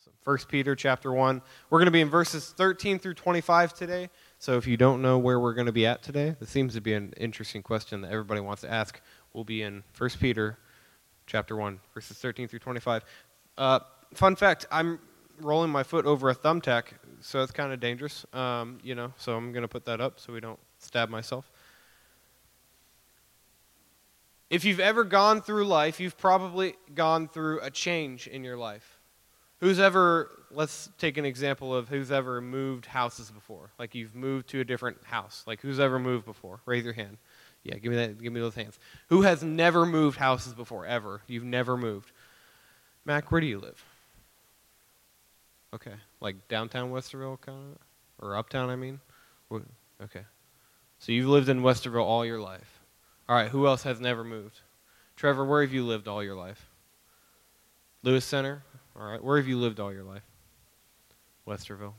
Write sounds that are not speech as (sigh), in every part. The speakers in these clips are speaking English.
Awesome. First Peter chapter 1. We're going to be in verses 13 through 25 today. So if you don't know where we're going to be at today, this seems to be an interesting question that everybody wants to ask. We'll be in First Peter chapter 1, verses 13 through 25. Uh, fun fact, I'm rolling my foot over a thumbtack, so it's kind of dangerous, um, you know, so I'm going to put that up so we don't stab myself. If you've ever gone through life, you've probably gone through a change in your life. Who's ever, let's take an example of who's ever moved houses before? Like you've moved to a different house. Like who's ever moved before? Raise your hand. Yeah, give me that. Give me those hands. Who has never moved houses before? Ever? You've never moved. Mac, where do you live? Okay, like downtown Westerville, kind of, or uptown. I mean. Okay. So you've lived in Westerville all your life. All right. Who else has never moved? Trevor, where have you lived all your life? Lewis Center. All right. Where have you lived all your life? Westerville.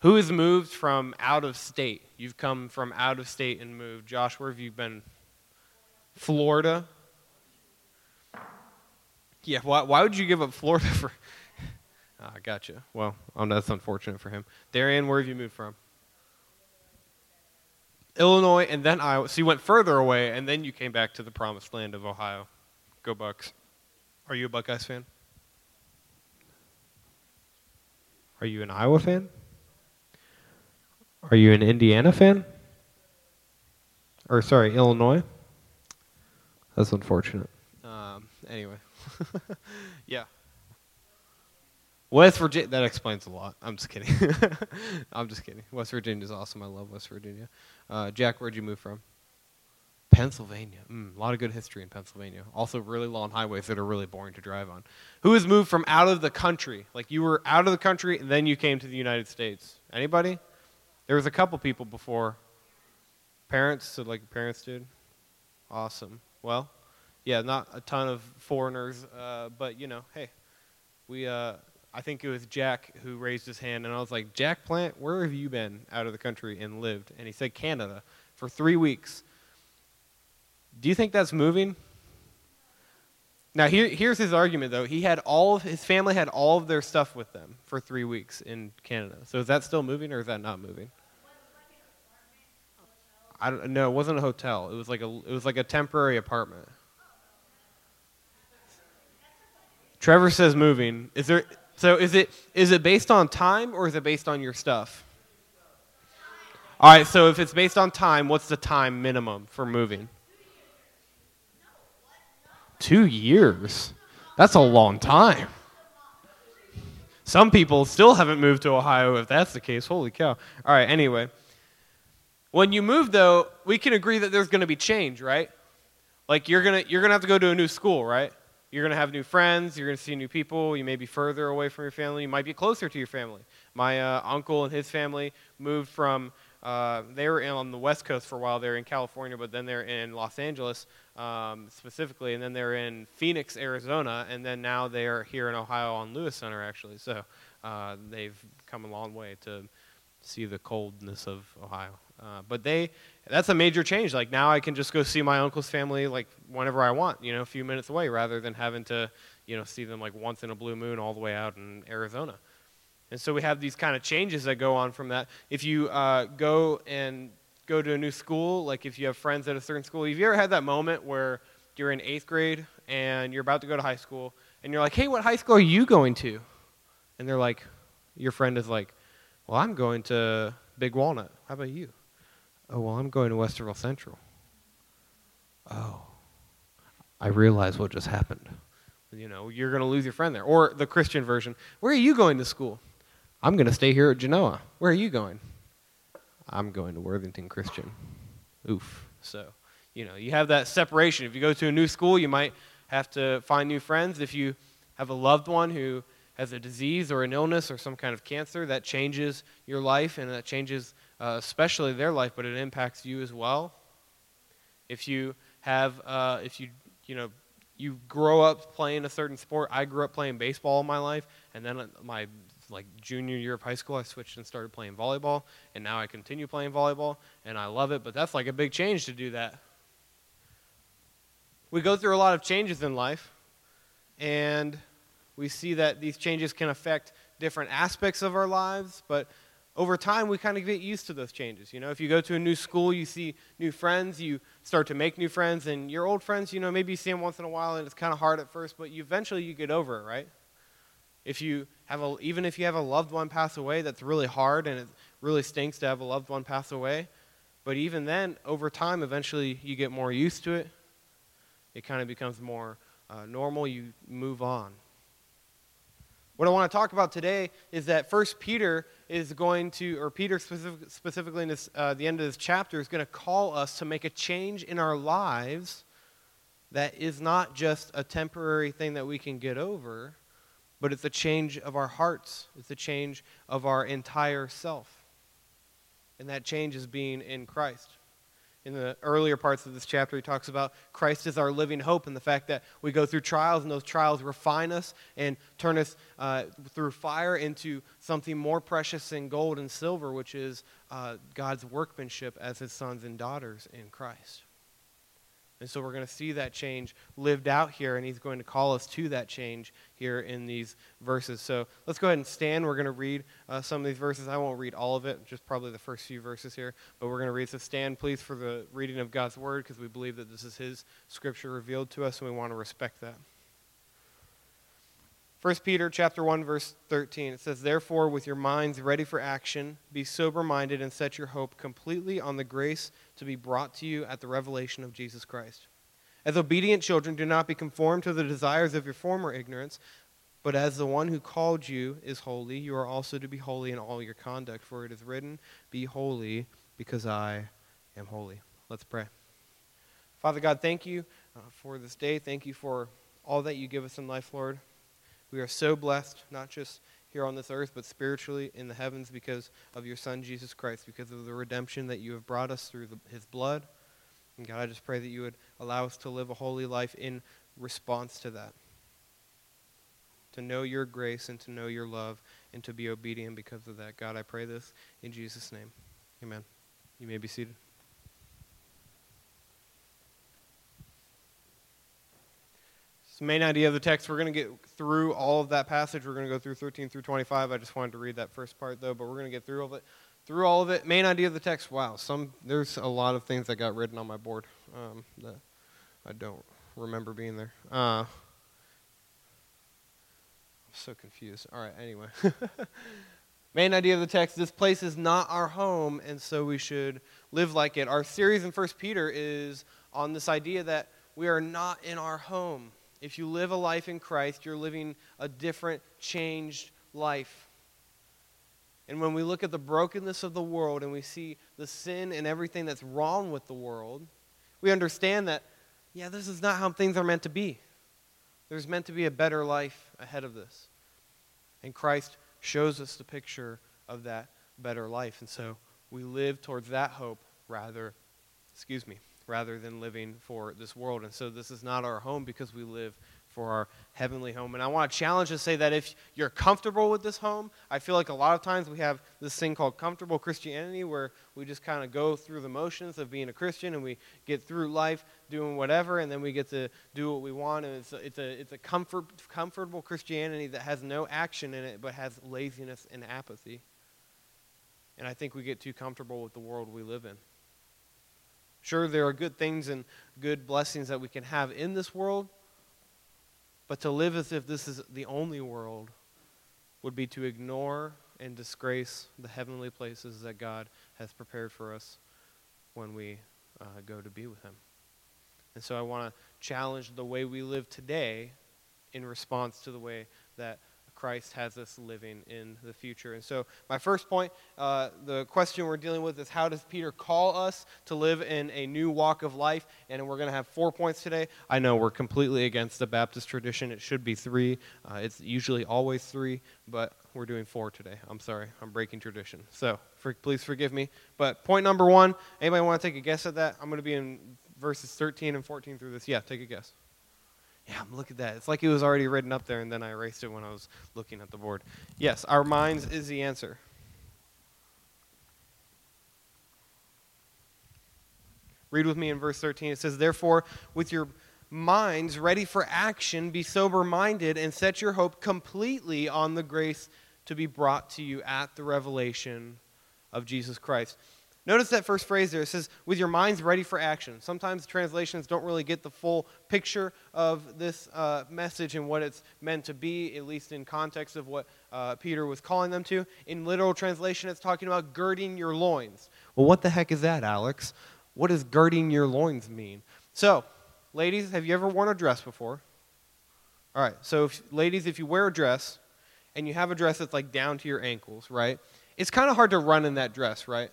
Who has moved from out of state? You've come from out of state and moved. Josh, where have you been? Florida. Yeah, why, why would you give up Florida for. I (laughs) ah, gotcha. Well, oh, that's unfortunate for him. Darian, where have you moved from? Illinois, and then Iowa. So you went further away, and then you came back to the promised land of Ohio. Go Bucks. Are you a Buckeyes fan? Are you an Iowa fan? Are you an Indiana fan? Or, sorry, Illinois? That's unfortunate. Um, anyway. (laughs) yeah. West Virginia, that explains a lot. I'm just kidding. (laughs) I'm just kidding. West Virginia is awesome. I love West Virginia. Uh, Jack, where'd you move from? Pennsylvania. Mm, a lot of good history in Pennsylvania. Also, really long highways that are really boring to drive on. Who has moved from out of the country? Like you were out of the country and then you came to the United States. Anybody? There was a couple people before. Parents, so like parents did. Awesome. Well, yeah, not a ton of foreigners, uh, but you know, hey, we. Uh, I think it was Jack who raised his hand, and I was like, Jack Plant, where have you been out of the country and lived? And he said Canada for three weeks. Do you think that's moving? Now here, here's his argument though. He had all of, his family had all of their stuff with them for three weeks in Canada. So is that still moving or is that not moving? I don't know. It wasn't a hotel. It was like a it was like a temporary apartment. Trevor says moving. Is there so is it is it based on time or is it based on your stuff? All right, so if it's based on time, what's the time minimum for moving? Two years. That's a long time. Some people still haven't moved to Ohio if that's the case. Holy cow. All right, anyway. When you move though, we can agree that there's going to be change, right? Like you're going to you're going to have to go to a new school, right? You're going to have new friends, you're going to see new people, you may be further away from your family, you might be closer to your family. My uh, uncle and his family moved from uh, they were on the West Coast for a while. They're in California, but then they're in Los Angeles um, specifically, and then they're in Phoenix, Arizona, and then now they're here in Ohio on Lewis Center, actually. So uh, they've come a long way to see the coldness of Ohio. Uh, but they, that's a major change. Like now I can just go see my uncle's family like whenever I want, you know, a few minutes away, rather than having to, you know, see them like once in a blue moon all the way out in Arizona. And so we have these kind of changes that go on from that. If you uh, go and go to a new school, like if you have friends at a certain school, have you ever had that moment where you're in eighth grade and you're about to go to high school and you're like, hey, what high school are you going to? And they're like, your friend is like, well, I'm going to Big Walnut. How about you? Oh, well, I'm going to Westerville Central. Oh, I realize what just happened. You know, you're going to lose your friend there. Or the Christian version, where are you going to school? I'm going to stay here at Genoa. Where are you going? I'm going to Worthington Christian. Oof. So, you know, you have that separation. If you go to a new school, you might have to find new friends. If you have a loved one who has a disease or an illness or some kind of cancer, that changes your life and that changes uh, especially their life, but it impacts you as well. If you have, uh, if you, you know, you grow up playing a certain sport. I grew up playing baseball all my life, and then my like junior year of high school, I switched and started playing volleyball, and now I continue playing volleyball, and I love it. But that's like a big change to do that. We go through a lot of changes in life, and we see that these changes can affect different aspects of our lives, but over time we kind of get used to those changes. You know, if you go to a new school, you see new friends, you start to make new friends, and your old friends, you know, maybe you see them once in a while and it's kind of hard at first, but you, eventually you get over it, right? If you have a, even if you have a loved one pass away, that's really hard and it really stinks to have a loved one pass away. But even then, over time, eventually you get more used to it. It kind of becomes more uh, normal. You move on. What I want to talk about today is that First Peter is going to, or Peter specific, specifically in this, uh, the end of this chapter, is going to call us to make a change in our lives that is not just a temporary thing that we can get over, but it's a change of our hearts. It's a change of our entire self. And that change is being in Christ in the earlier parts of this chapter, he talks about Christ is our living hope and the fact that we go through trials and those trials refine us and turn us uh, through fire into something more precious than gold and silver, which is uh, God's workmanship as his sons and daughters in Christ. And so we're going to see that change lived out here, and he's going to call us to that change here in these verses. So let's go ahead and stand. We're going to read uh, some of these verses. I won't read all of it, just probably the first few verses here, but we're going to read. So stand, please, for the reading of God's word, because we believe that this is his scripture revealed to us, and we want to respect that. 1 Peter chapter 1 verse 13 it says therefore with your minds ready for action be sober minded and set your hope completely on the grace to be brought to you at the revelation of Jesus Christ. As obedient children do not be conformed to the desires of your former ignorance but as the one who called you is holy you are also to be holy in all your conduct. For it is written be holy because I am holy let's pray. Father God thank you uh, for this day. Thank you for all that you give us in life Lord we are so blessed, not just here on this earth, but spiritually in the heavens because of your Son, Jesus Christ, because of the redemption that you have brought us through the, his blood. And God, I just pray that you would allow us to live a holy life in response to that. To know your grace and to know your love and to be obedient because of that. God, I pray this in Jesus' name. Amen. You may be seated. So, main idea of the text, we're going to get through all of that passage. We're going to go through 13 through 25. I just wanted to read that first part, though, but we're going to get through all of it. Through all of it, main idea of the text. Wow, some there's a lot of things that got written on my board um, that I don't remember being there. Uh, I'm so confused. All right, anyway. (laughs) main idea of the text this place is not our home and so we should live like it our series in first peter is on this idea that we are not in our home if you live a life in Christ, you're living a different, changed life. And when we look at the brokenness of the world and we see the sin and everything that's wrong with the world, we understand that, yeah, this is not how things are meant to be. There's meant to be a better life ahead of this. And Christ shows us the picture of that better life. And so we live towards that hope rather, excuse me, rather than living for this world. And so this is not our home because we live for our heavenly home. And I want to challenge to say that if you're comfortable with this home, I feel like a lot of times we have this thing called comfortable Christianity where we just kind of go through the motions of being a Christian and we get through life doing whatever and then we get to do what we want. And it's a, it's a, it's a comfort, comfortable Christianity that has no action in it but has laziness and apathy. And I think we get too comfortable with the world we live in. Sure, there are good things and good blessings that we can have in this world, but to live as if this is the only world would be to ignore and disgrace the heavenly places that God has prepared for us when we uh, go to be with Him. And so I want to challenge the way we live today in response to the way that Christ has us living in the future. And so, my first point, uh, the question we're dealing with is how does Peter call us to live in a new walk of life? And we're going to have four points today. I know we're completely against the Baptist tradition. It should be three. Uh, it's usually always three, but we're doing four today. I'm sorry. I'm breaking tradition. So, for, please forgive me. But point number one, anybody want to take a guess at that? I'm going to be in verses 13 and 14 through this. Yeah, take a guess. Yeah, look at that. It's like it was already written up there, and then I erased it when I was looking at the board. Yes, our minds is the answer. Read with me in verse 13. It says, Therefore, with your minds ready for action, be sober minded, and set your hope completely on the grace to be brought to you at the revelation of Jesus Christ. Notice that first phrase there. It says, with your minds ready for action. Sometimes translations don't really get the full picture of this uh, message and what it's meant to be, at least in context of what uh, Peter was calling them to. In literal translation, it's talking about girding your loins. Well, what the heck is that, Alex? What does girding your loins mean? So, ladies, have you ever worn a dress before? All right, so if, ladies, if you wear a dress and you have a dress that's like down to your ankles, right? It's kind of hard to run in that dress, right?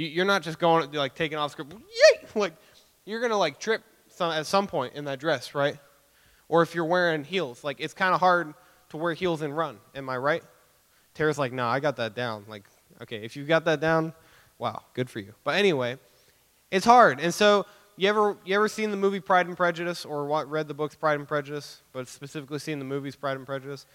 You, are not just going like taking off script, yay! (laughs) Like you're gonna like trip some, at some point in that dress, right? Or if you're wearing heels, like it's kind of hard to wear heels and run. Am I right? Tara's like, no, I got that down. Like, okay, if you got that down, wow, good for you. But anyway, it's hard, and so you ever you ever seen the movie Pride and Prejudice or what, read the books Pride and Prejudice, but specifically seen the movies Pride and Prejudice?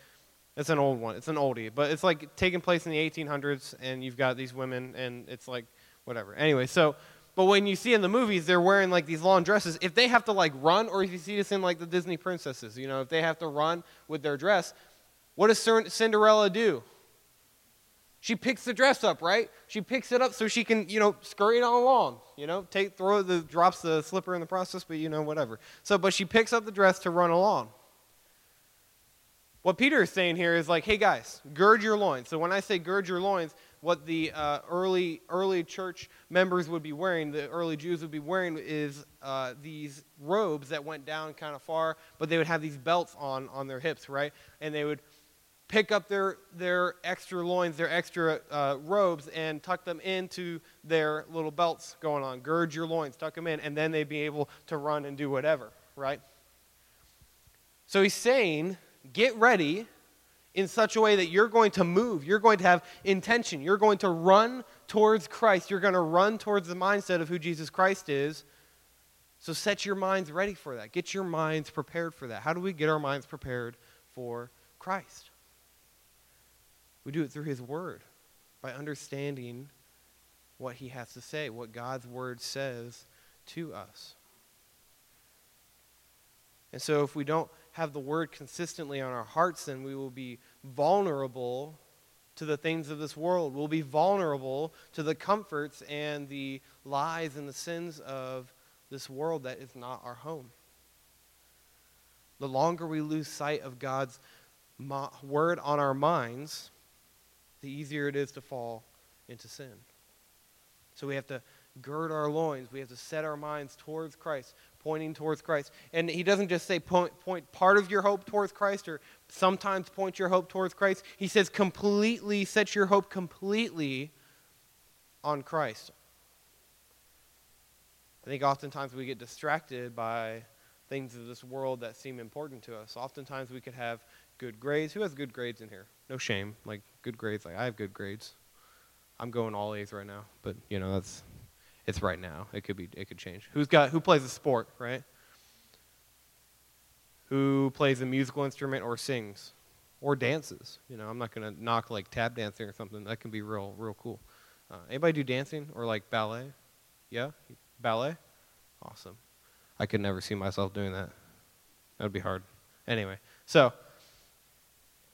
It's an old one. It's an oldie, but it's like taking place in the 1800s, and you've got these women, and it's like whatever. Anyway, so but when you see in the movies they're wearing like these long dresses, if they have to like run, or if you see this in like the Disney princesses, you know, if they have to run with their dress, what does Cinderella do? She picks the dress up, right? She picks it up so she can, you know, scurry it on along. You know, take throw the drops the slipper in the process, but you know, whatever. So, but she picks up the dress to run along. What Peter is saying here is like, hey guys, gird your loins. So when I say gird your loins, what the uh, early early church members would be wearing, the early Jews would be wearing, is uh, these robes that went down kind of far, but they would have these belts on on their hips, right? And they would pick up their their extra loins, their extra uh, robes, and tuck them into their little belts going on. Gird your loins, tuck them in, and then they'd be able to run and do whatever, right? So he's saying, get ready in such a way that you're going to move. You're going to have intention. You're going to run towards Christ. You're going to run towards the mindset of who Jesus Christ is. So set your minds ready for that. Get your minds prepared for that. How do we get our minds prepared for Christ? We do it through His Word, by understanding what He has to say, what God's Word says to us. And so if we don't have the word consistently on our hearts, then we will be vulnerable to the things of this world. We'll be vulnerable to the comforts and the lies and the sins of this world that is not our home. The longer we lose sight of God's word on our minds, the easier it is to fall into sin. So we have to gird our loins. We have to set our minds towards Christ pointing towards Christ. And he doesn't just say point, point part of your hope towards Christ or sometimes point your hope towards Christ. He says completely, set your hope completely on Christ. I think oftentimes we get distracted by things of this world that seem important to us. Oftentimes we could have good grades. Who has good grades in here? No shame. Like good grades. Like I have good grades. I'm going all A's right now, but you know that's it's right now. It could be it could change. Who's got who plays a sport, right? Who plays a musical instrument or sings or dances? You know, I'm not going to knock like tap dancing or something. That can be real real cool. Uh, anybody do dancing or like ballet? Yeah? Ballet? Awesome. I could never see myself doing that. That would be hard. Anyway, so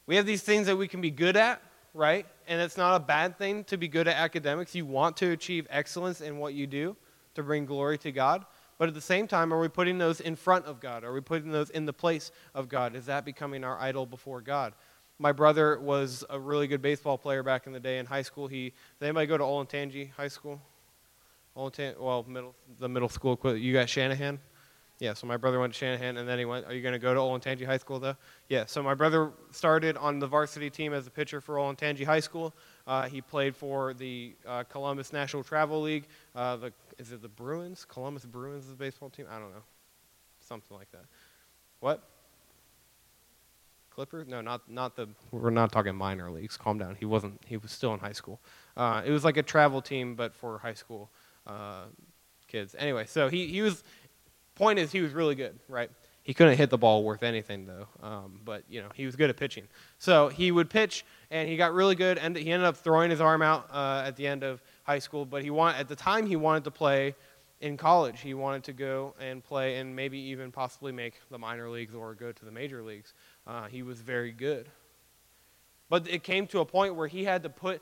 we have these things that we can be good at, right? And it's not a bad thing to be good at academics. You want to achieve excellence in what you do to bring glory to God. But at the same time, are we putting those in front of God? Are we putting those in the place of God? Is that becoming our idol before God? My brother was a really good baseball player back in the day in high school. He, did anybody go to Olentangy High School? Olentangy, well, middle, the middle school. You got Shanahan? Yeah, so my brother went to Shanahan, and then he went, Are you going to go to Olentangy High School, though? Yeah, so my brother started on the varsity team as a pitcher for Olentangy High School. Uh, he played for the uh, Columbus National Travel League. Uh, the, is it the Bruins? Columbus Bruins is the baseball team? I don't know. Something like that. What? Clippers? No, not, not the. We're not talking minor leagues. Calm down. He wasn't. He was still in high school. Uh, it was like a travel team, but for high school uh, kids. Anyway, so he, he was Point is, he was really good, right? He couldn't hit the ball worth anything though, um, but you know he was good at pitching. So he would pitch, and he got really good, and he ended up throwing his arm out uh, at the end of high school. But he want at the time he wanted to play in college, he wanted to go and play and maybe even possibly make the minor leagues or go to the major leagues. Uh, he was very good. But it came to a point where he had to put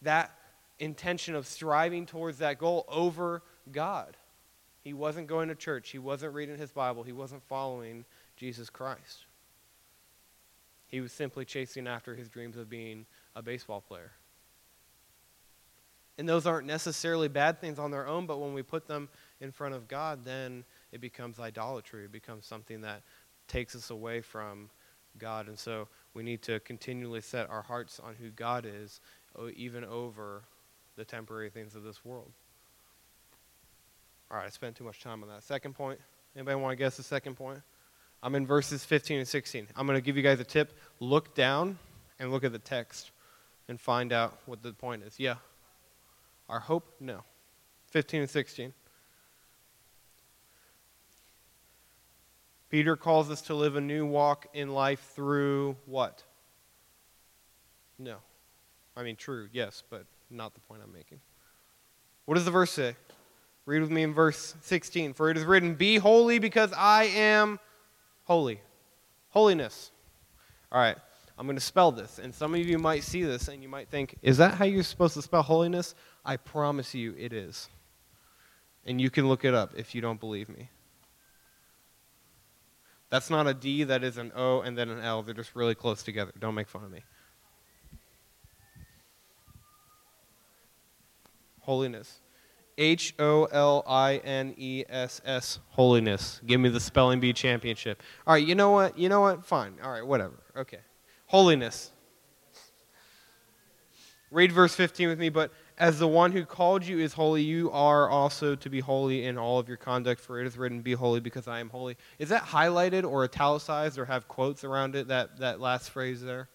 that intention of striving towards that goal over God. He wasn't going to church, he wasn't reading his Bible, he wasn't following Jesus Christ. He was simply chasing after his dreams of being a baseball player. And those aren't necessarily bad things on their own, but when we put them in front of God, then it becomes idolatry. It becomes something that takes us away from God. And so we need to continually set our hearts on who God is, even over the temporary things of this world. All right, I spent too much time on that. Second point. Anybody want to guess the second point? I'm in verses 15 and 16. I'm going to give you guys a tip. Look down and look at the text and find out what the point is. Yeah. Our hope? No. 15 and 16. Peter calls us to live a new walk in life through what? No. I mean, true, yes, but not the point I'm making. What does the verse say? Read with me in verse 16. For it is written, Be holy because I am holy. Holiness. All right, I'm going to spell this. And some of you might see this and you might think, Is that how you're supposed to spell holiness? I promise you it is. And you can look it up if you don't believe me. That's not a D, that is an O and then an L. They're just really close together. Don't make fun of me. Holiness. H O L I N E S S, holiness. Give me the spelling bee championship. All right, you know what? You know what? Fine. All right, whatever. Okay. Holiness. Read verse 15 with me. But as the one who called you is holy, you are also to be holy in all of your conduct, for it is written, Be holy because I am holy. Is that highlighted or italicized or have quotes around it, that, that last phrase there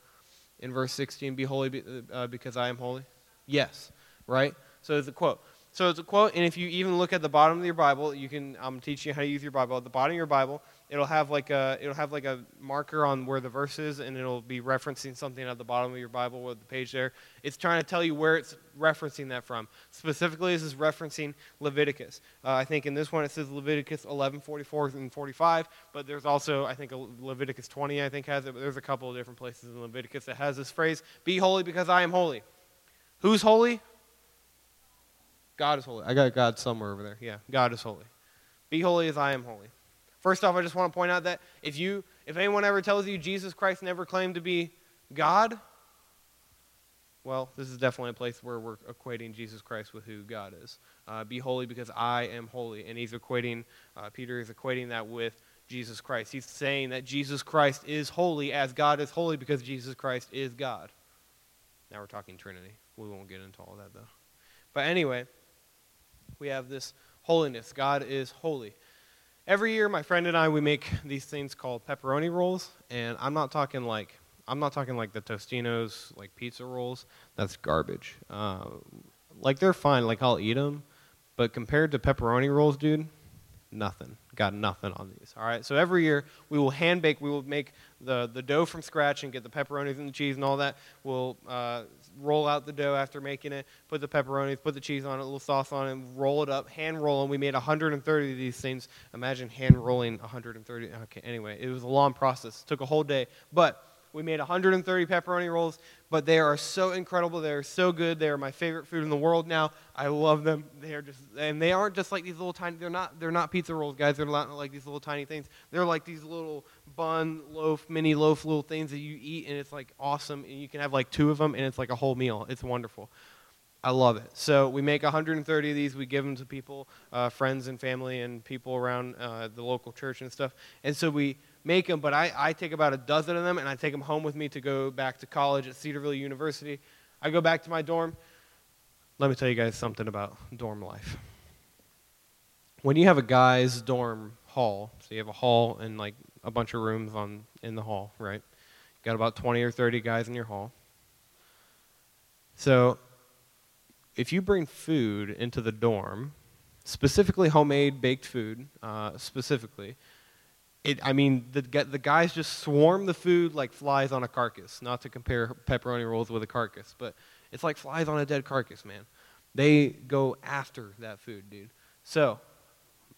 in verse 16? Be holy uh, because I am holy? Yes, right? So it's a quote. So it's a quote, and if you even look at the bottom of your Bible, you can. I'm teaching you how to use your Bible. At the bottom of your Bible, it'll have like a it'll have like a marker on where the verse is, and it'll be referencing something at the bottom of your Bible with the page there. It's trying to tell you where it's referencing that from. Specifically, this is referencing Leviticus. Uh, I think in this one it says Leviticus 11, 44 and 45, but there's also I think Leviticus 20. I think has it. But there's a couple of different places in Leviticus that has this phrase: "Be holy because I am holy." Who's holy? God is holy. I got God somewhere over there. Yeah, God is holy. Be holy as I am holy. First off, I just want to point out that if you if anyone ever tells you Jesus Christ never claimed to be God, well, this is definitely a place where we're equating Jesus Christ with who God is. Uh, be holy because I am holy. And he's equating, uh, Peter is equating that with Jesus Christ. He's saying that Jesus Christ is holy as God is holy because Jesus Christ is God. Now we're talking Trinity. We won't get into all that, though. But anyway, we have this holiness. God is holy. Every year, my friend and I, we make these things called pepperoni rolls, and I'm not talking like I'm not talking like the Totino's, like pizza rolls. That's garbage. Uh, like they're fine. Like I'll eat them, but compared to pepperoni rolls, dude, nothing. Got nothing on these. All right. So every year we will hand bake. We will make the, the dough from scratch and get the pepperonis and the cheese and all that. We'll uh, roll out the dough after making it, put the pepperonis, put the cheese on it, a little sauce on it, roll it up, hand roll And We made 130 of these things. Imagine hand rolling 130. Okay. Anyway, it was a long process. It took a whole day, but we made 130 pepperoni rolls, but they are so incredible. They are so good. They are my favorite food in the world now. I love them. They are just, and they aren't just like these little tiny. They're not. They're not pizza rolls, guys. They're not like these little tiny things. They're like these little bun loaf, mini loaf, little things that you eat, and it's like awesome. And you can have like two of them, and it's like a whole meal. It's wonderful. I love it. So we make 130 of these. We give them to people, uh, friends and family, and people around uh, the local church and stuff. And so we make them, but I, I take about a dozen of them and I take them home with me to go back to college at Cedarville University. I go back to my dorm. Let me tell you guys something about dorm life. When you have a guy's dorm hall, so you have a hall and like a bunch of rooms on in the hall, right? You got about 20 or 30 guys in your hall. So if you bring food into the dorm, specifically homemade baked food, uh, specifically, it, I mean, the, the guys just swarm the food like flies on a carcass. Not to compare pepperoni rolls with a carcass, but it's like flies on a dead carcass, man. They go after that food, dude. So,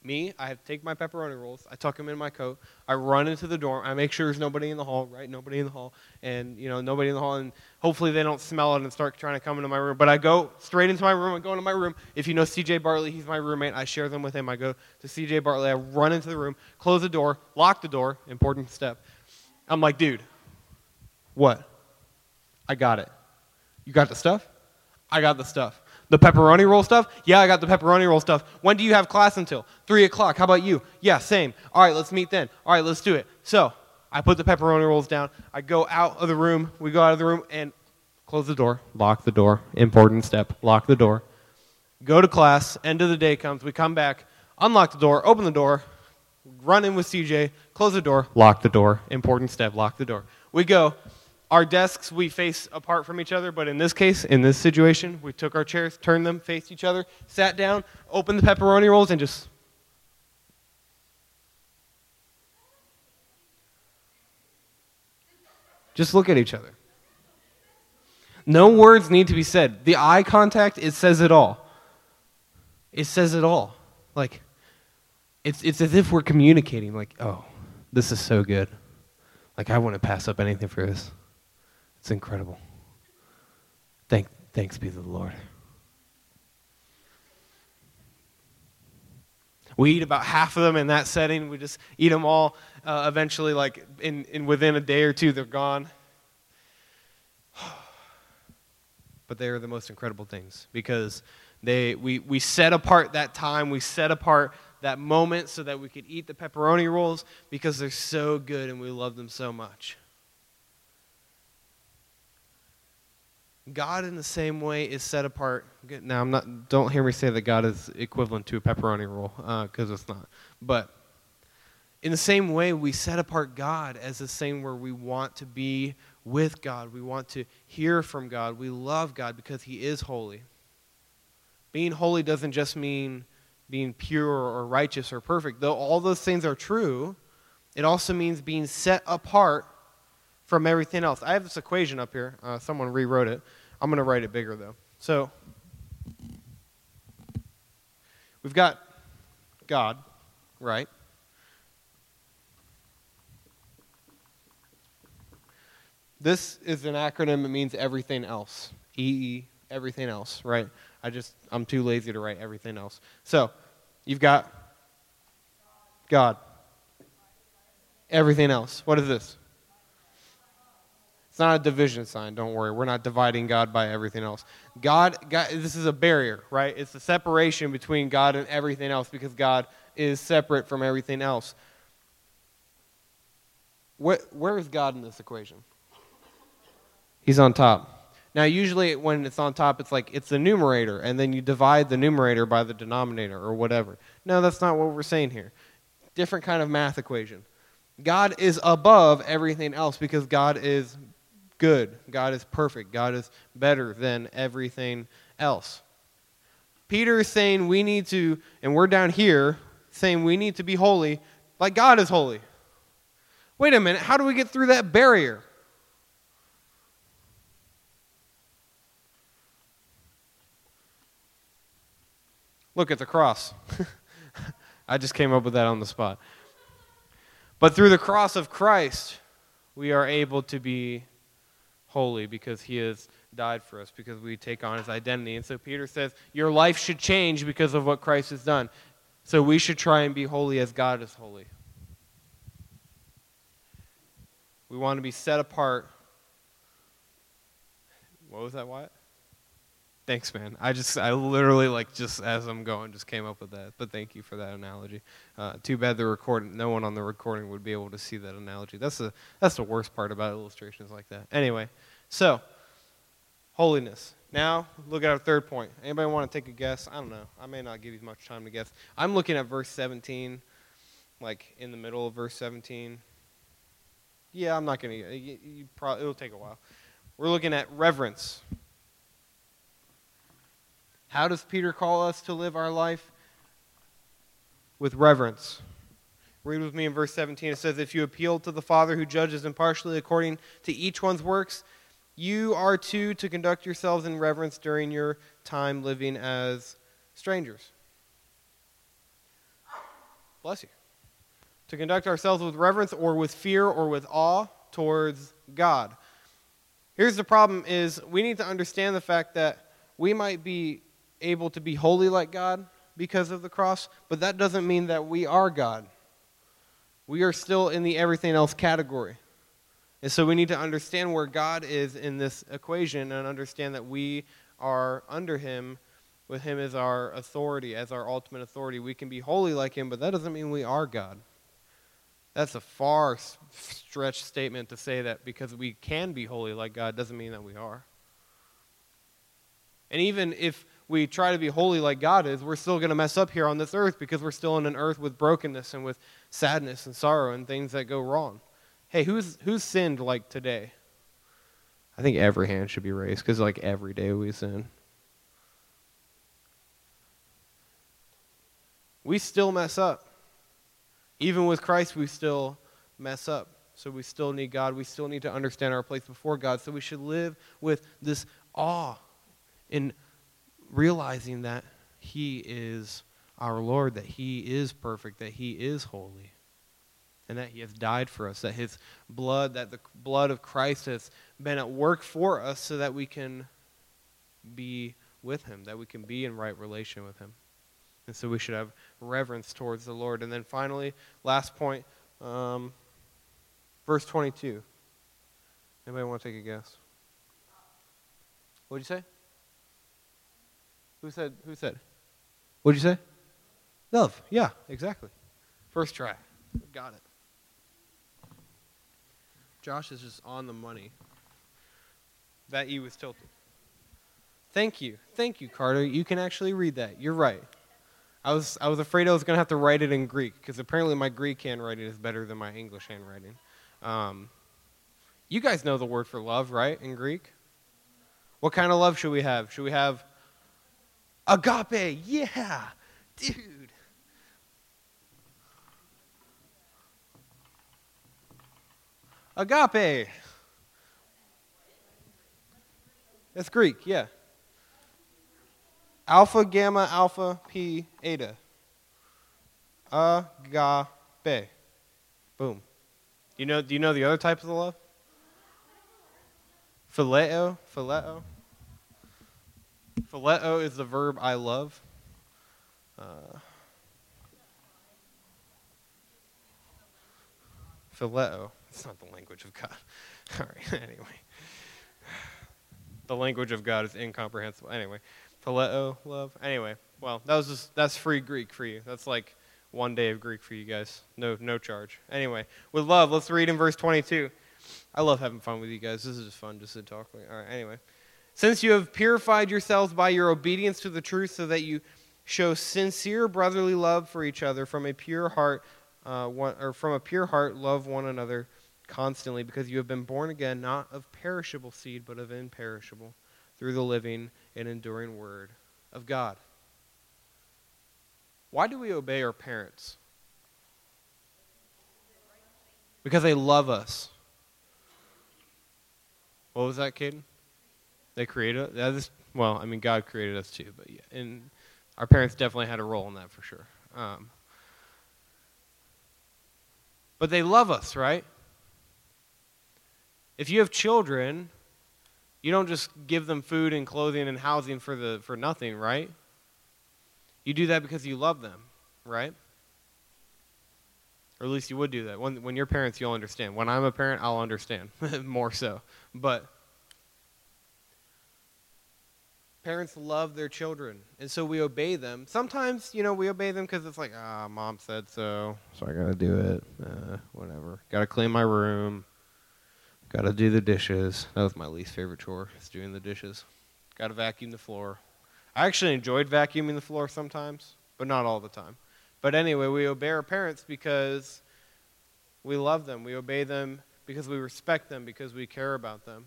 Me, I take my pepperoni rolls, I tuck them in my coat, I run into the dorm, I make sure there's nobody in the hall, right? Nobody in the hall, and you know nobody in the hall, and hopefully they don't smell it and start trying to come into my room. But I go straight into my room. I go into my room. If you know C.J. Bartley, he's my roommate. I share them with him. I go to C.J. Bartley. I run into the room, close the door, lock the door. Important step. I'm like, dude, what? I got it. You got the stuff? I got the stuff. The pepperoni roll stuff? Yeah, I got the pepperoni roll stuff. When do you have class until? 3 o'clock. How about you? Yeah, same. All right, let's meet then. All right, let's do it. So I put the pepperoni rolls down. I go out of the room. We go out of the room and close the door, lock the door. Important step. Lock the door. Go to class. End of the day comes. We come back, unlock the door, open the door, run in with CJ, close the door, lock the door. Important step. Lock the door. We go our desks we face apart from each other but in this case in this situation we took our chairs turned them faced each other sat down opened the pepperoni rolls and just just look at each other. No words need to be said. The eye contact it says it all. It says it all. Like it's, it's as if we're communicating like oh this is so good. Like i wouldn't pass up anything for this it's incredible. Thank, thanks be to the Lord. We eat about half of them in that setting. We just eat them all. Uh, eventually, like in, in within a day or two, they're gone. (sighs) but they are the most incredible things because they we, we set apart that time. We set apart that moment so that we could eat the pepperoni rolls because they're so good and we love them so much. God, in the same way, is set apart. Now, I'm not. Don't hear me say that God is equivalent to a pepperoni roll, because uh, it's not. But in the same way, we set apart God as the same where we want to be with God. We want to hear from God. We love God because He is holy. Being holy doesn't just mean being pure or righteous or perfect, though all those things are true. It also means being set apart from everything else. I have this equation up here. Uh, someone rewrote it. I'm going to write it bigger, though. So, we've got God, right? This is an acronym. It means everything else. EE, everything else, right? I just, I'm too lazy to write everything else. So, you've got God. Everything else. What is this? Not a division sign, don't worry. We're not dividing God by everything else. God, God this is a barrier, right? It's the separation between God and everything else because God is separate from everything else. Where, where is God in this equation? He's on top. Now, usually when it's on top, it's like it's the numerator, and then you divide the numerator by the denominator or whatever. No, that's not what we're saying here. Different kind of math equation. God is above everything else because God is good. God is perfect. God is better than everything else. Peter is saying we need to, and we're down here saying we need to be holy like God is holy. Wait a minute, how do we get through that barrier? Look at the cross. (laughs) I just came up with that on the spot. But through the cross of Christ, we are able to be holy because he has died for us, because we take on his identity. And so Peter says, Your life should change because of what Christ has done. So we should try and be holy as God is holy. We want to be set apart. What was that, Wyatt? Thanks, man. I just, I literally, like, just as I'm going, just came up with that. But thank you for that analogy. Uh, too bad the recording, no one on the recording would be able to see that analogy. That's the, that's the worst part about illustrations like that. Anyway, so, holiness. Now, look at our third point. Anybody want to take a guess? I don't know. I may not give you much time to guess. I'm looking at verse 17, like in the middle of verse 17. Yeah, I'm not going to. It'll take a while. We're looking at reverence. How does Peter call us to live our life? With reverence. Read with me in verse 17. It says, If you appeal to the Father who judges impartially according to each one's works, you are too to conduct yourselves in reverence during your time living as strangers. Bless you. To conduct ourselves with reverence or with fear or with awe towards God. Here's the problem is we need to understand the fact that we might be able to be holy like God because of the cross, but that doesn't mean that we are God. We are still in the everything else category. And so we need to understand where God is in this equation and understand that we are under Him, with Him as our authority, as our ultimate authority. We can be holy like Him, but that doesn't mean we are God. That's a far stretched statement to say that because we can be holy like God doesn't mean that we are. And even if we try to be holy like God is, we're still going to mess up here on this earth because we're still in an earth with brokenness and with sadness and sorrow and things that go wrong. Hey, who's who's sinned like today? I think every hand should be raised because like every day we sin. We still mess up. Even with Christ, we still mess up. So we still need God. We still need to understand our place before God. So we should live with this awe in realizing that He is our Lord, that He is perfect, that He is holy, and that He has died for us, that His blood, that the blood of Christ has been at work for us so that we can be with Him, that we can be in right relation with Him. And so we should have reverence towards the Lord. And then finally, last point, um, verse 22. Anybody want to take a guess? What did you say? Who said? Who said? What'd you say? Love. Yeah, exactly. First try. Got it. Josh is just on the money. That E was tilted. Thank you. Thank you, Carter. You can actually read that. You're right. I was, I was afraid I was going to have to write it in Greek because apparently my Greek handwriting is better than my English handwriting. Um, you guys know the word for love, right, in Greek? What kind of love should we have? Should we have Agape, yeah, dude. Agape. That's Greek, yeah. Alpha, gamma, alpha, p, eta. Agape. Boom. You know, do you know the other type of the love? Phileo, phileo. Phileo is the verb I love. Uh, phileo. It's not the language of God. (laughs) All right, (laughs) anyway. The language of God is incomprehensible. Anyway, phileo, love. Anyway, well, that was just, that's free Greek for you. That's like one day of Greek for you guys. No, no charge. Anyway, with love, let's read in verse 22. I love having fun with you guys. This is just fun just to talk. All right, anyway. Since you have purified yourselves by your obedience to the truth, so that you show sincere brotherly love for each other from a pure heart, uh, one, or from a pure heart, love one another constantly, because you have been born again, not of perishable seed, but of imperishable, through the living and enduring word of God. Why do we obey our parents? Because they love us. What was that, Caden? They created that is well, I mean God created us too, but yeah, and our parents definitely had a role in that for sure. Um, but they love us, right? If you have children, you don't just give them food and clothing and housing for the for nothing, right? You do that because you love them, right? Or at least you would do that. When when you're parents, you'll understand. When I'm a parent, I'll understand (laughs) more so. But Parents love their children, and so we obey them. Sometimes, you know, we obey them because it's like, ah, mom said so, so I gotta do it. Uh, whatever. Gotta clean my room. Gotta do the dishes. That was my least favorite chore, is doing the dishes. Gotta vacuum the floor. I actually enjoyed vacuuming the floor sometimes, but not all the time. But anyway, we obey our parents because we love them. We obey them because we respect them, because we care about them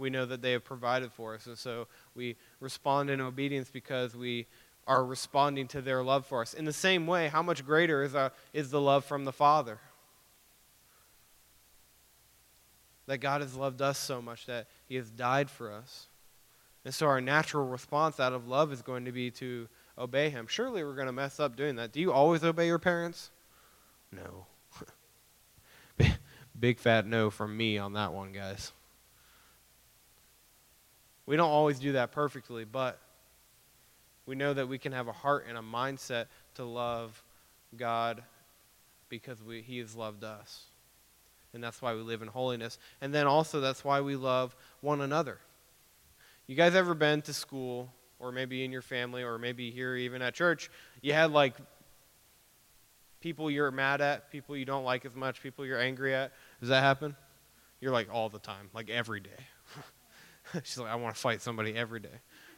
we know that they have provided for us. And so we respond in obedience because we are responding to their love for us. In the same way, how much greater is, uh, is the love from the Father? That God has loved us so much that He has died for us. And so our natural response out of love is going to be to obey him. Surely we're going to mess up doing that. Do you always obey your parents? No. (laughs) Big fat no from me on that one, guys. We don't always do that perfectly, but we know that we can have a heart and a mindset to love God because we, He has loved us. And that's why we live in holiness. And then also, that's why we love one another. You guys ever been to school, or maybe in your family, or maybe here even at church? You had like people you're mad at, people you don't like as much, people you're angry at. Does that happen? You're like all the time, like every day. (laughs) She's like, I want to fight somebody every day.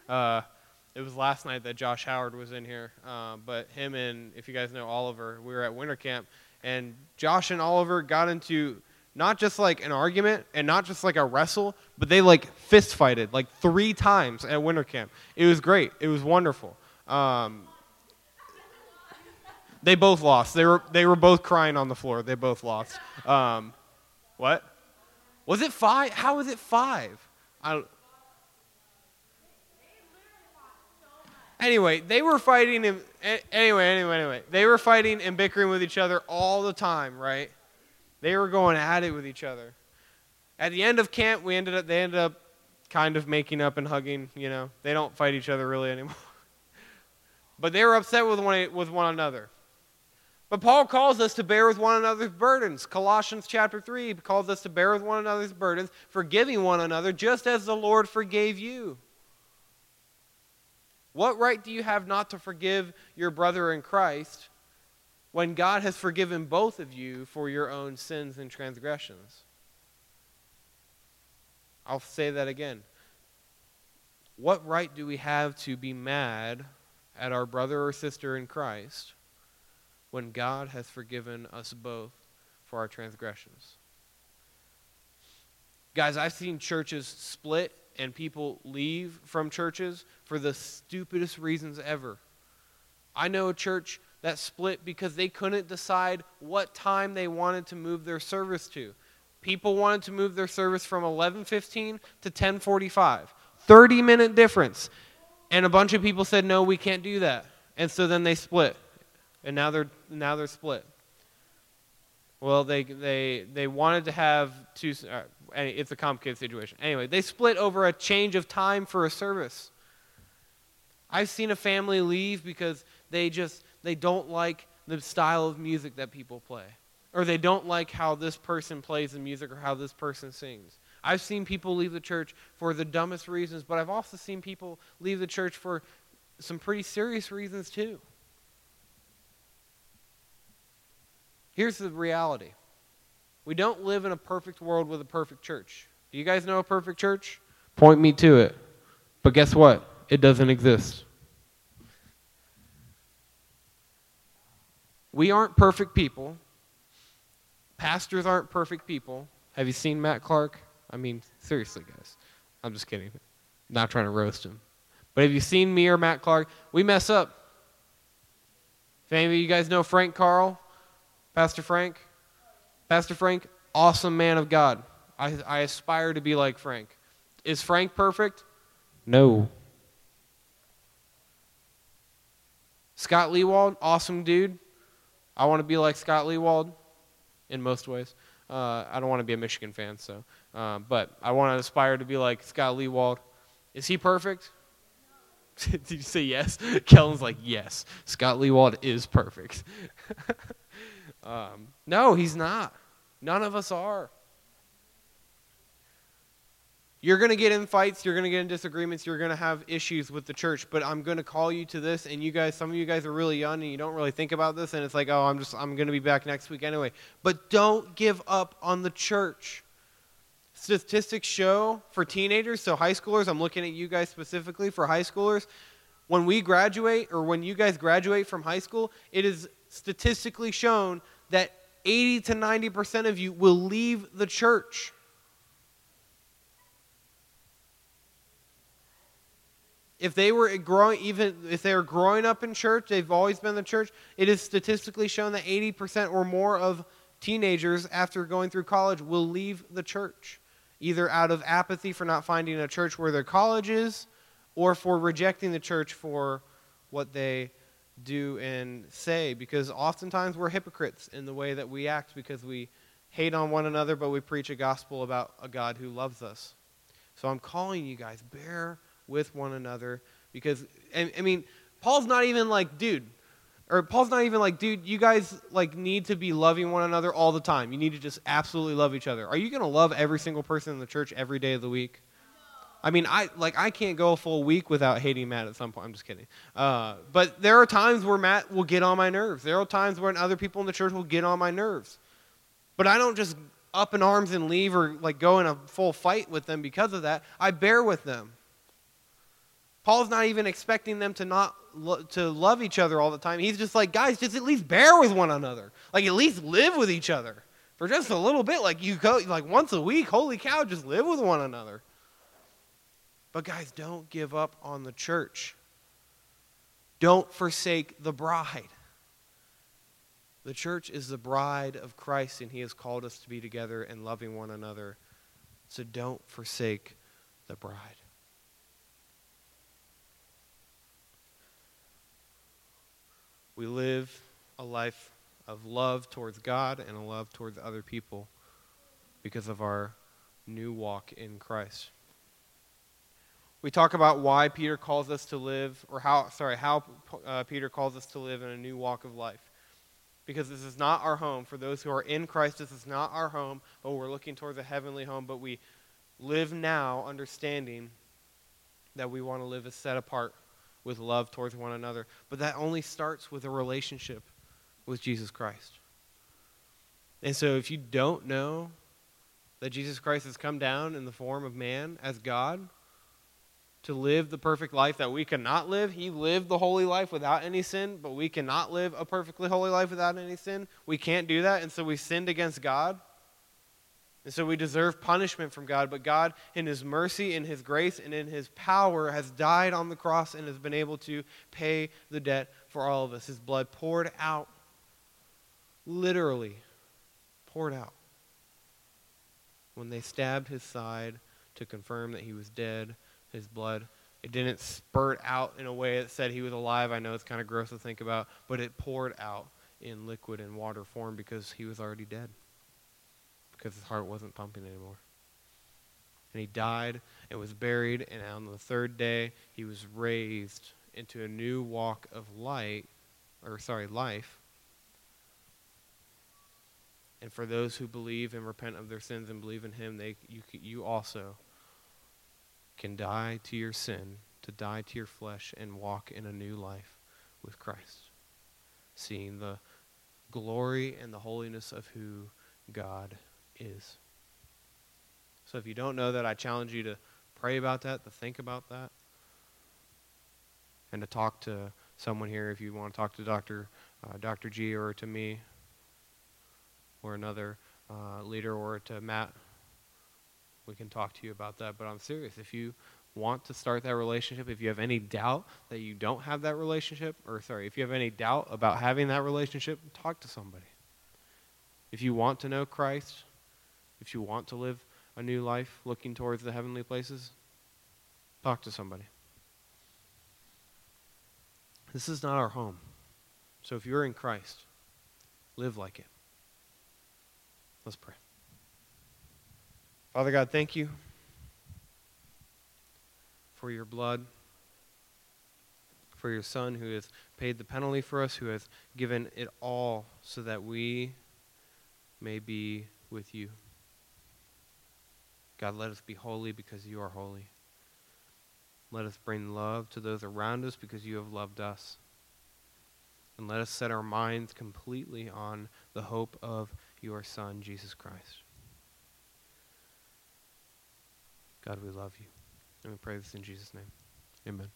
Uh, it was last night that Josh Howard was in here, uh, but him and, if you guys know Oliver, we were at winter camp, and Josh and Oliver got into not just like an argument and not just like a wrestle, but they like fist fighted like three times at winter camp. It was great. It was wonderful. Um, they both lost. They were they were both crying on the floor. They both lost. Um, what? Was it five? How was it five? I, anyway, they were fighting and anyway, anyway, anyway. They were fighting and bickering with each other all the time, right? They were going at it with each other. At the end of camp, we ended up they ended up kind of making up and hugging, you know. They don't fight each other really anymore. (laughs) but they were upset with one with one another. But Paul calls us to bear with one another's burdens. Colossians chapter 3 calls us to bear with one another's burdens, forgiving one another just as the Lord forgave you. What right do you have not to forgive your brother in Christ when God has forgiven both of you for your own sins and transgressions? I'll say that again. What right do we have to be mad at our brother or sister in Christ when God has forgiven us both for our transgressions. Guys, I've seen churches split and people leave from churches for the stupidest reasons ever. I know a church that split because they couldn't decide what time they wanted to move their service to. People wanted to move their service from 11:15 to 10:45. 30 minute difference. And a bunch of people said no, we can't do that. And so then they split and now they're now they're split. Well, they they they wanted to have two. Uh, it's a complicated situation. Anyway, they split over a change of time for a service. I've seen a family leave because they just they don't like the style of music that people play, or they don't like how this person plays the music or how this person sings. I've seen people leave the church for the dumbest reasons, but I've also seen people leave the church for some pretty serious reasons too. Here's the reality we don't live in a perfect world with a perfect church. Do you guys know a perfect church? Point me to it. But guess what? It doesn't exist. We aren't perfect people. Pastors aren't perfect people. Have you seen Matt Clark? I mean, seriously, guys. I'm just kidding. Not trying to roast him. But have you seen me or Matt Clark? We mess up. If any of you guys know Frank Carl, Pastor Frank? Pastor Frank, awesome man of God. I, I aspire to be like Frank. Is Frank perfect? No. Scott Lewald, awesome dude. I want to be like Scott Lewald in most ways. Uh, I don't want to be a Michigan fan, so, uh, but I want to aspire to be like Scott Lewald. Is he perfect? (laughs) Did you say yes? (laughs) Kellen's like, yes. Scott Lewald is perfect. (laughs) Um, no, he's not. None of us are. You're going to get in fights, you're going to get in disagreements, you're going to have issues with the church, but I'm going to call you to this and you guys some of you guys are really young and you don't really think about this and it's like, "Oh, I'm just I'm going to be back next week anyway." But don't give up on the church. Statistics show for teenagers, so high schoolers, I'm looking at you guys specifically for high schoolers, when we graduate or when you guys graduate from high school, it is statistically shown that 80 to 90% of you will leave the church. If they were growing, even if they were growing up in church, they've always been in the church. It is statistically shown that 80% or more of teenagers after going through college will leave the church, either out of apathy for not finding a church where their college is, or for rejecting the church for what they do and say because oftentimes we're hypocrites in the way that we act because we hate on one another, but we preach a gospel about a God who loves us. So I'm calling you guys, bear with one another because, I, mean, Paul's not even like, dude, or Paul's not even like, dude, you guys like need to be loving one another all the time. You need to just absolutely love each other. Are you going to love every single person in the church every day of the week? I mean, I like I can't go a full week without hating Matt at some point. I'm just kidding. Uh, but there are times where Matt will get on my nerves. There are times when other people in the church will get on my nerves. But I don't just up in arms and leave or like go in a full fight with them because of that. I bear with them. Paul's not even expecting them to not lo- to love each other all the time. He's just like, guys, just at least bear with one another. Like at least live with each other for just a little bit. Like you go like once a week. Holy cow, just live with one another. But guys, don't give up on the church. Don't forsake the bride. The church is the bride of Christ, and He has called us to be together and loving one another. So don't forsake the bride. We live a life of love towards God and a love towards other people because of our new walk in Christ. We talk about why Peter calls us to live, or how, sorry, how uh, Peter calls us to live in a new walk of life because this is not our home. For those who are in Christ, this is not our home, but we're looking towards a heavenly home. But we live now understanding that we want to live as set apart with love towards one another. But that only starts with a relationship with Jesus Christ. And so if you don't know that Jesus Christ has come down in the form of man as God, to live the perfect life that we cannot live. He lived the holy life without any sin, but we cannot live a perfectly holy life without any sin. We can't do that, and so we sinned against God. And so we deserve punishment from God, but God, in His mercy, in His grace, and in His power, has died on the cross and has been able to pay the debt for all of us. His blood poured out, literally poured out, when they stabbed His side to confirm that He was dead his blood. It didn't spurt out in a way that said he was alive. I know it's kind of gross to think about, but it poured out in liquid and water form because he was already dead. Because his heart wasn't pumping anymore. And he died and was buried, and on the third day he was raised into a new walk of light, or sorry, life. And for those who believe and repent of their sins and believe in him, they you you also can die to your sin, to die to your flesh, and walk in a new life with Christ, seeing the glory and the holiness of who God is. So if you don't know that, I challenge you to pray about that, to think about that, and to talk to someone here if you want to talk to Dr. Uh, Dr. G or to me or another uh, leader or to Matt we can talk to you about that. But I'm serious. If you want to start that relationship, if you have any doubt that you don't have that relationship, or sorry, if you have any doubt about having that relationship, talk to somebody. If you want to know Christ, if you want to live a new life looking towards the heavenly places, talk to somebody. This is not our home. So if you're in Christ, live like it. Let's pray. Father God, thank you for your blood, for your Son who has paid the penalty for us, who has given it all so that we may be with you. God, let us be holy because you are holy. Let us bring love to those around us because you have loved us. And let us set our minds completely on the hope of your Son, Jesus Christ. God, we love you. And we pray this in Jesus' name. Amen.